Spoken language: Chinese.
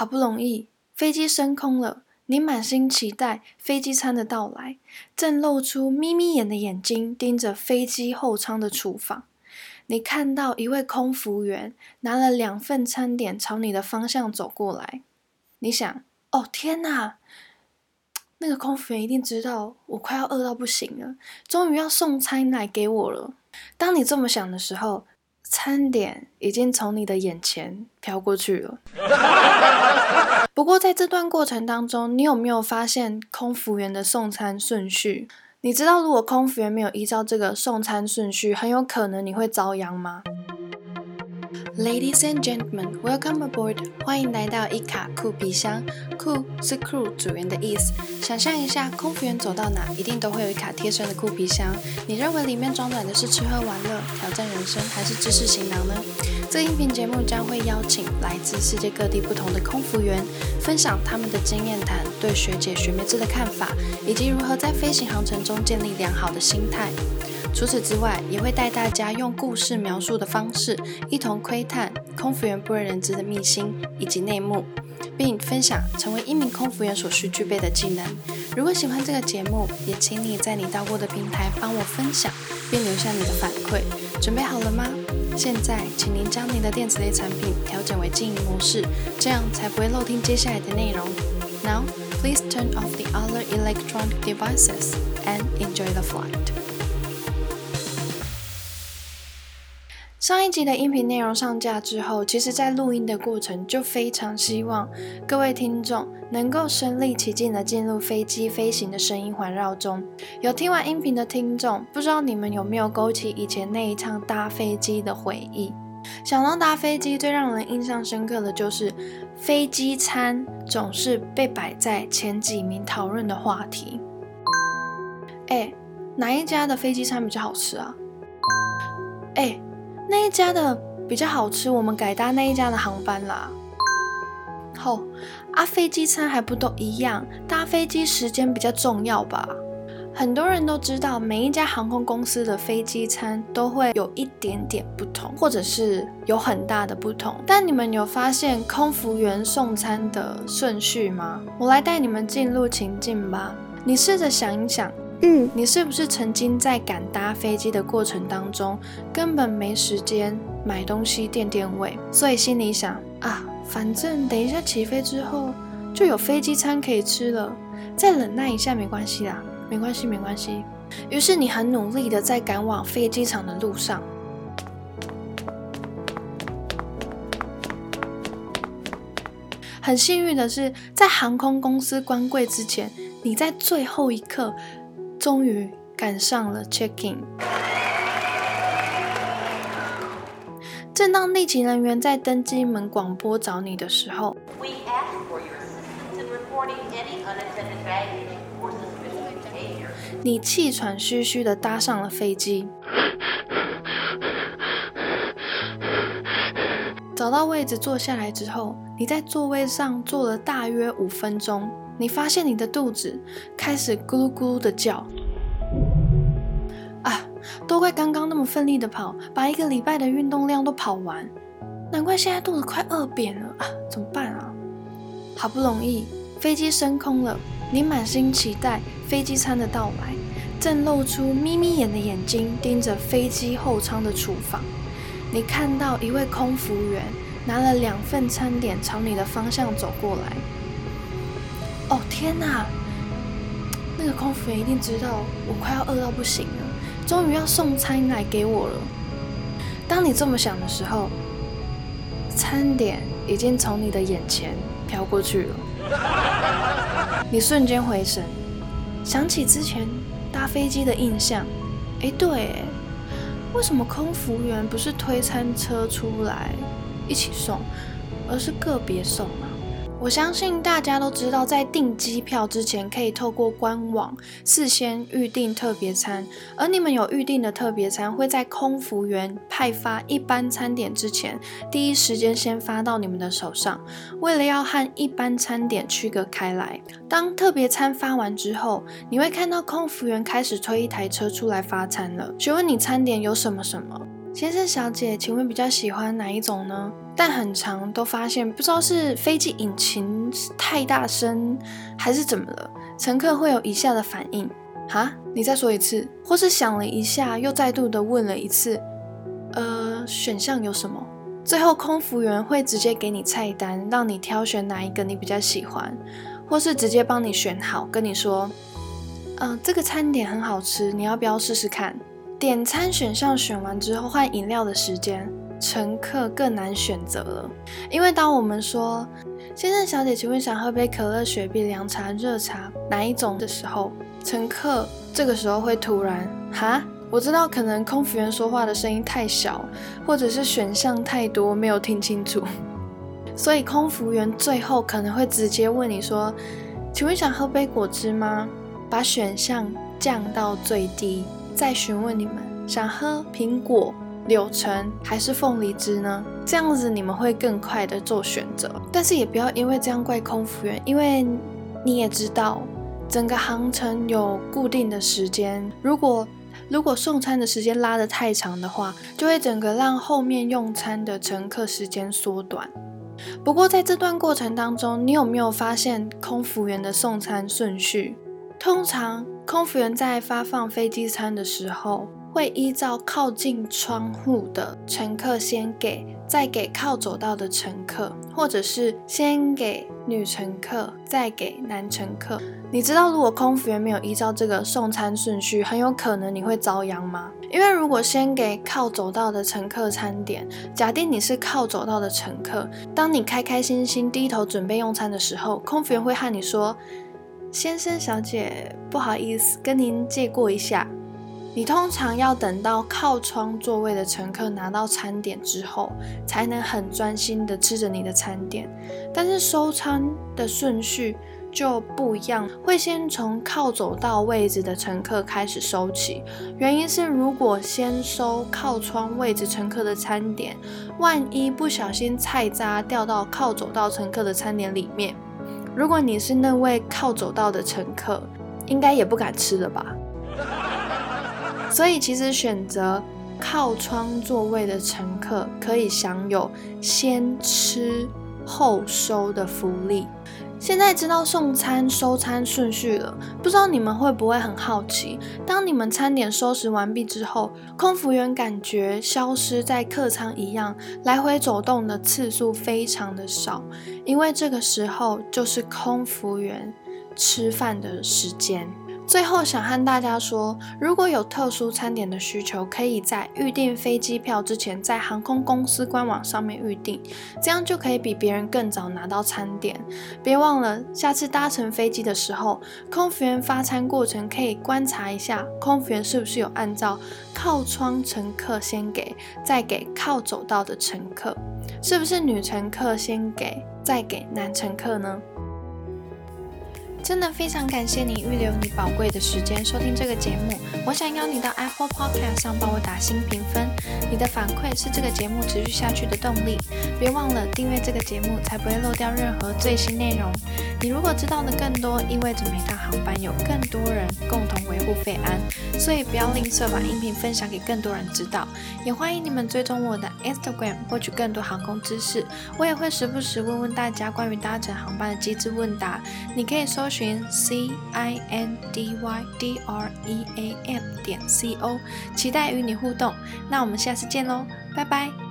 好不容易飞机升空了，你满心期待飞机餐的到来，正露出眯眯眼的眼睛盯着飞机后舱的厨房。你看到一位空服员拿了两份餐点朝你的方向走过来，你想：哦天哪！那个空服员一定知道我快要饿到不行了，终于要送餐来给我了。当你这么想的时候，餐点已经从你的眼前飘过去了。不过在这段过程当中，你有没有发现空服员的送餐顺序？你知道如果空服员没有依照这个送餐顺序，很有可能你会遭殃吗？Ladies and gentlemen, welcome aboard！欢迎来到一卡酷皮箱。酷是 crew 组员的意思。想象一下，空服员走到哪，一定都会有一卡贴身的酷皮箱。你认为里面装载的是吃喝玩乐、挑战人生，还是知识行囊呢？这音频节目将会邀请来自世界各地不同的空服员，分享他们的经验谈、对学姐学妹制的看法，以及如何在飞行航程中建立良好的心态。除此之外，也会带大家用故事描述的方式，一同窥探空服员不为人知的秘辛以及内幕，并分享成为一名空服员所需具备的技能。如果喜欢这个节目，也请你在你到过的平台帮我分享，并留下你的反馈。准备好了吗？现在，请您将您的电子类产品调整为静音模式，这样才不会漏听接下来的内容。Now, please turn off the other electronic devices and enjoy the flight. 上一集的音频内容上架之后，其实在录音的过程就非常希望各位听众能够身临其境的进入飞机飞行的声音环绕中。有听完音频的听众，不知道你们有没有勾起以前那一趟搭飞机的回忆？想到搭飞机，最让人印象深刻的就是飞机餐总是被摆在前几名讨论的话题。哎，哪一家的飞机餐比较好吃啊？哎。那一家的比较好吃，我们改搭那一家的航班啦。吼，啊，飞机餐还不都一样？搭飞机时间比较重要吧？很多人都知道，每一家航空公司的飞机餐都会有一点点不同，或者是有很大的不同。但你们有发现空服员送餐的顺序吗？我来带你们进入情境吧。你试着想一想。嗯，你是不是曾经在赶搭飞机的过程当中，根本没时间买东西垫垫胃，所以心里想啊，反正等一下起飞之后就有飞机餐可以吃了，再忍耐一下没关系啦，没关系没关系。于是你很努力的在赶往飞机场的路上，很幸运的是，在航空公司关柜之前，你在最后一刻。终于赶上了 check in。正当地勤人员在登机门广播找你的时候，你气喘吁吁的搭上了飞机。找到位置坐下来之后，你在座位上坐了大约五分钟。你发现你的肚子开始咕噜咕噜的叫，啊，都怪刚刚那么奋力的跑，把一个礼拜的运动量都跑完，难怪现在肚子快饿扁了啊！怎么办啊？好不容易飞机升空了，你满心期待飞机餐的到来，正露出眯眯眼的眼睛盯着飞机后舱的厨房，你看到一位空服员拿了两份餐点朝你的方向走过来。哦天哪！那个空服员一定知道我快要饿到不行了，终于要送餐来给我了。当你这么想的时候，餐点已经从你的眼前飘过去了。你瞬间回神，想起之前搭飞机的印象。哎，对，为什么空服员不是推餐车出来一起送，而是个别送啊？我相信大家都知道，在订机票之前可以透过官网事先预订特别餐，而你们有预订的特别餐会在空服员派发一般餐点之前，第一时间先发到你们的手上。为了要和一般餐点区隔开来，当特别餐发完之后，你会看到空服员开始推一台车出来发餐了，询问你餐点有什么什么。先生小姐，请问比较喜欢哪一种呢？但很长都发现，不知道是飞机引擎太大声，还是怎么了，乘客会有以下的反应：哈，你再说一次，或是想了一下，又再度的问了一次，呃，选项有什么？最后空服员会直接给你菜单，让你挑选哪一个你比较喜欢，或是直接帮你选好，跟你说，嗯，这个餐点很好吃，你要不要试试看？点餐选项选完之后，换饮料的时间，乘客更难选择了。因为当我们说“先生小姐，请问想喝杯可乐、雪碧、凉茶、热茶哪一种”的时候，乘客这个时候会突然“哈”，我知道可能空服员说话的声音太小，或者是选项太多没有听清楚，所以空服员最后可能会直接问你说：“请问想喝杯果汁吗？”把选项降到最低。再询问你们想喝苹果、柳橙还是凤梨汁呢？这样子你们会更快的做选择。但是也不要因为这样怪空服员，因为你也知道整个航程有固定的时间，如果如果送餐的时间拉得太长的话，就会整个让后面用餐的乘客时间缩短。不过在这段过程当中，你有没有发现空服员的送餐顺序？通常。空服员在发放飞机餐的时候，会依照靠近窗户的乘客先给，再给靠走道的乘客，或者是先给女乘客，再给男乘客。你知道，如果空服员没有依照这个送餐顺序，很有可能你会遭殃吗？因为如果先给靠走道的乘客餐点，假定你是靠走道的乘客，当你开开心心低头准备用餐的时候，空服员会和你说。先生、小姐，不好意思，跟您借过一下。你通常要等到靠窗座位的乘客拿到餐点之后，才能很专心的吃着你的餐点。但是收餐的顺序就不一样，会先从靠走道位置的乘客开始收起。原因是，如果先收靠窗位置乘客的餐点，万一不小心菜渣掉到靠走道乘客的餐点里面。如果你是那位靠走道的乘客，应该也不敢吃了吧？所以其实选择靠窗座位的乘客可以享有先吃后收的福利。现在知道送餐收餐顺序了，不知道你们会不会很好奇？当你们餐点收拾完毕之后，空服员感觉消失在客舱一样，来回走动的次数非常的少，因为这个时候就是空服员吃饭的时间。最后想和大家说，如果有特殊餐点的需求，可以在预订飞机票之前，在航空公司官网上面预订，这样就可以比别人更早拿到餐点。别忘了，下次搭乘飞机的时候，空服员发餐过程可以观察一下，空服员是不是有按照靠窗乘客先给，再给靠走道的乘客，是不是女乘客先给，再给男乘客呢？真的非常感谢你预留你宝贵的时间收听这个节目。我想邀你到 Apple Podcast 上帮我打新评分，你的反馈是这个节目持续下去的动力。别忘了订阅这个节目，才不会漏掉任何最新内容。你如果知道的更多，意味着每趟航班有更多人共同维护费安，所以不要吝啬把音频分享给更多人知道。也欢迎你们追踪我的 Instagram 获取更多航空知识。我也会时不时问问大家关于搭乘航班的机智问答，你可以搜。寻 c i n d y d r e a m 点 c o，期待与你互动。那我们下次见喽，拜拜。